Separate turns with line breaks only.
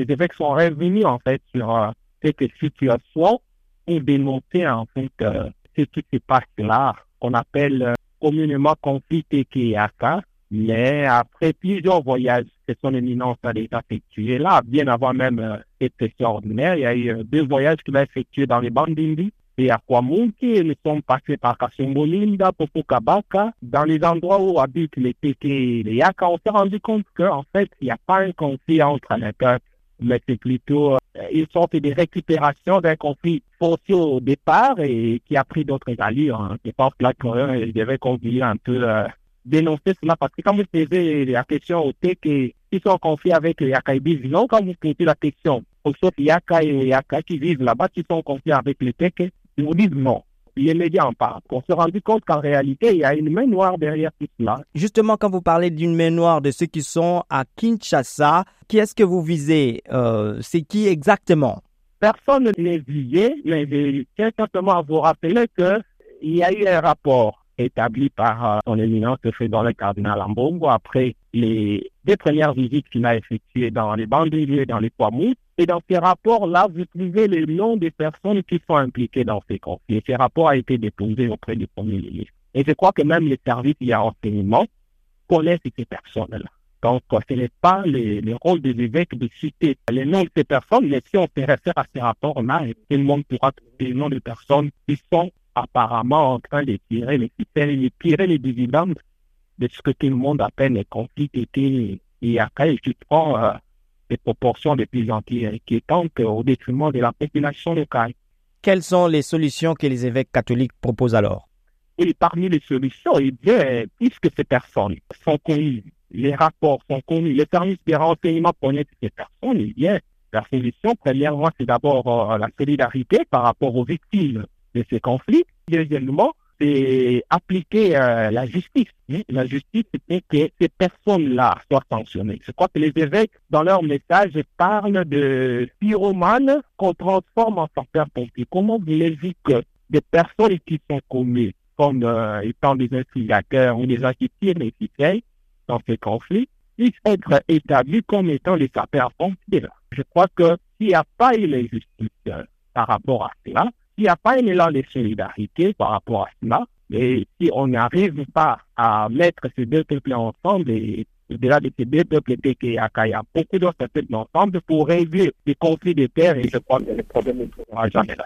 les évêques sont revenus en fait sur euh, cette situation et dénoncer en fait euh, ce qui se passe là, qu'on appelle euh, communément conflit TKAK. Mais après plusieurs voyages que son éminence a déjà effectués là, bien avant même cette session ordinaire, il y a eu deux voyages qu'il a effectués dans les Bandindi et à Kwamunki. Nous sommes passés par Kasumbolinda, Popokabaka, dans les endroits où habitent les TK et les Yaka. On s'est rendu compte qu'en fait, il n'y a pas un conflit entre les peuples, mais c'est plutôt euh, une sorte de récupération d'un conflit forcé au départ et qui a pris d'autres allures. Hein. Je pense que là, il devait continuer un peu euh, dénoncer cela parce que quand vous posez la question au TK, qui sont confiés avec Yaka, ils disent non. Quand vous posez la question aux autres Yaka et Yaka qui vivent là-bas, qui sont confiés avec les TK, ils vous disent non. Les médias en parlent. On s'est rendu compte qu'en réalité, il y a une main noire derrière tout cela.
Justement, quand vous parlez d'une main noire de ceux qui sont à Kinshasa, qui est-ce que vous visez euh, C'est qui exactement?
Personne ne les visait, mais je tiens simplement à vous rappeler qu'il y a eu un rapport établi par euh, son éminence fait dans le cardinal Ambongo après les deux premières visites qu'il a effectuées dans les banlieues et dans les Kwamous. Et dans ces rapports-là, vous trouvez les noms des personnes qui sont impliquées dans ces conflits. Et ce rapport a été déposé auprès du Premier ministre. Et je crois que même les services de renseignement connaissent ces personnes-là. Donc, ce n'est pas les rôles des évêques de citer les noms de ces personnes, mais si on se réfère à ces rapports-là, tout le monde pourra trouver les noms de personnes qui sont apparemment en train de tirer les tirer les dividendes de ce que tout le monde appelle les conflits d'été et après, je prends euh, des proportions de plus en plus inquiétantes au détriment de la population locale.
Quelles sont les solutions que les évêques catholiques proposent alors?
Et parmi les solutions, eh bien, puisque ces personnes sont connues, les rapports sont connus, les services de renseignement connaissent ces personnes, eh bien, la solution, premièrement, c'est d'abord euh, la solidarité par rapport aux victimes de ces conflits. Deuxièmement, c'est appliquer euh, la justice. La justice, c'est que ces personnes-là soient sanctionnées. Je crois que les évêques, dans leur message, parlent de pyromanes qu'on transforme en sapeurs-pompiers. Comment voulez-vous que des personnes qui sont commises comme euh, étant des instigateurs ou des gens qui ficelles dans ces conflits puissent être établis comme étant les sapeurs-pompiers. Je crois que s'il n'y a pas eu les justices euh, par rapport à cela, s'il n'y a pas un élan de solidarité par rapport à cela, et si on n'arrive pas à mettre ces deux peuples ensemble, et au-delà de ces deux peuples il y a beaucoup d'autres peuples ensemble pour régler les conflits de terre, et le problème jamais là.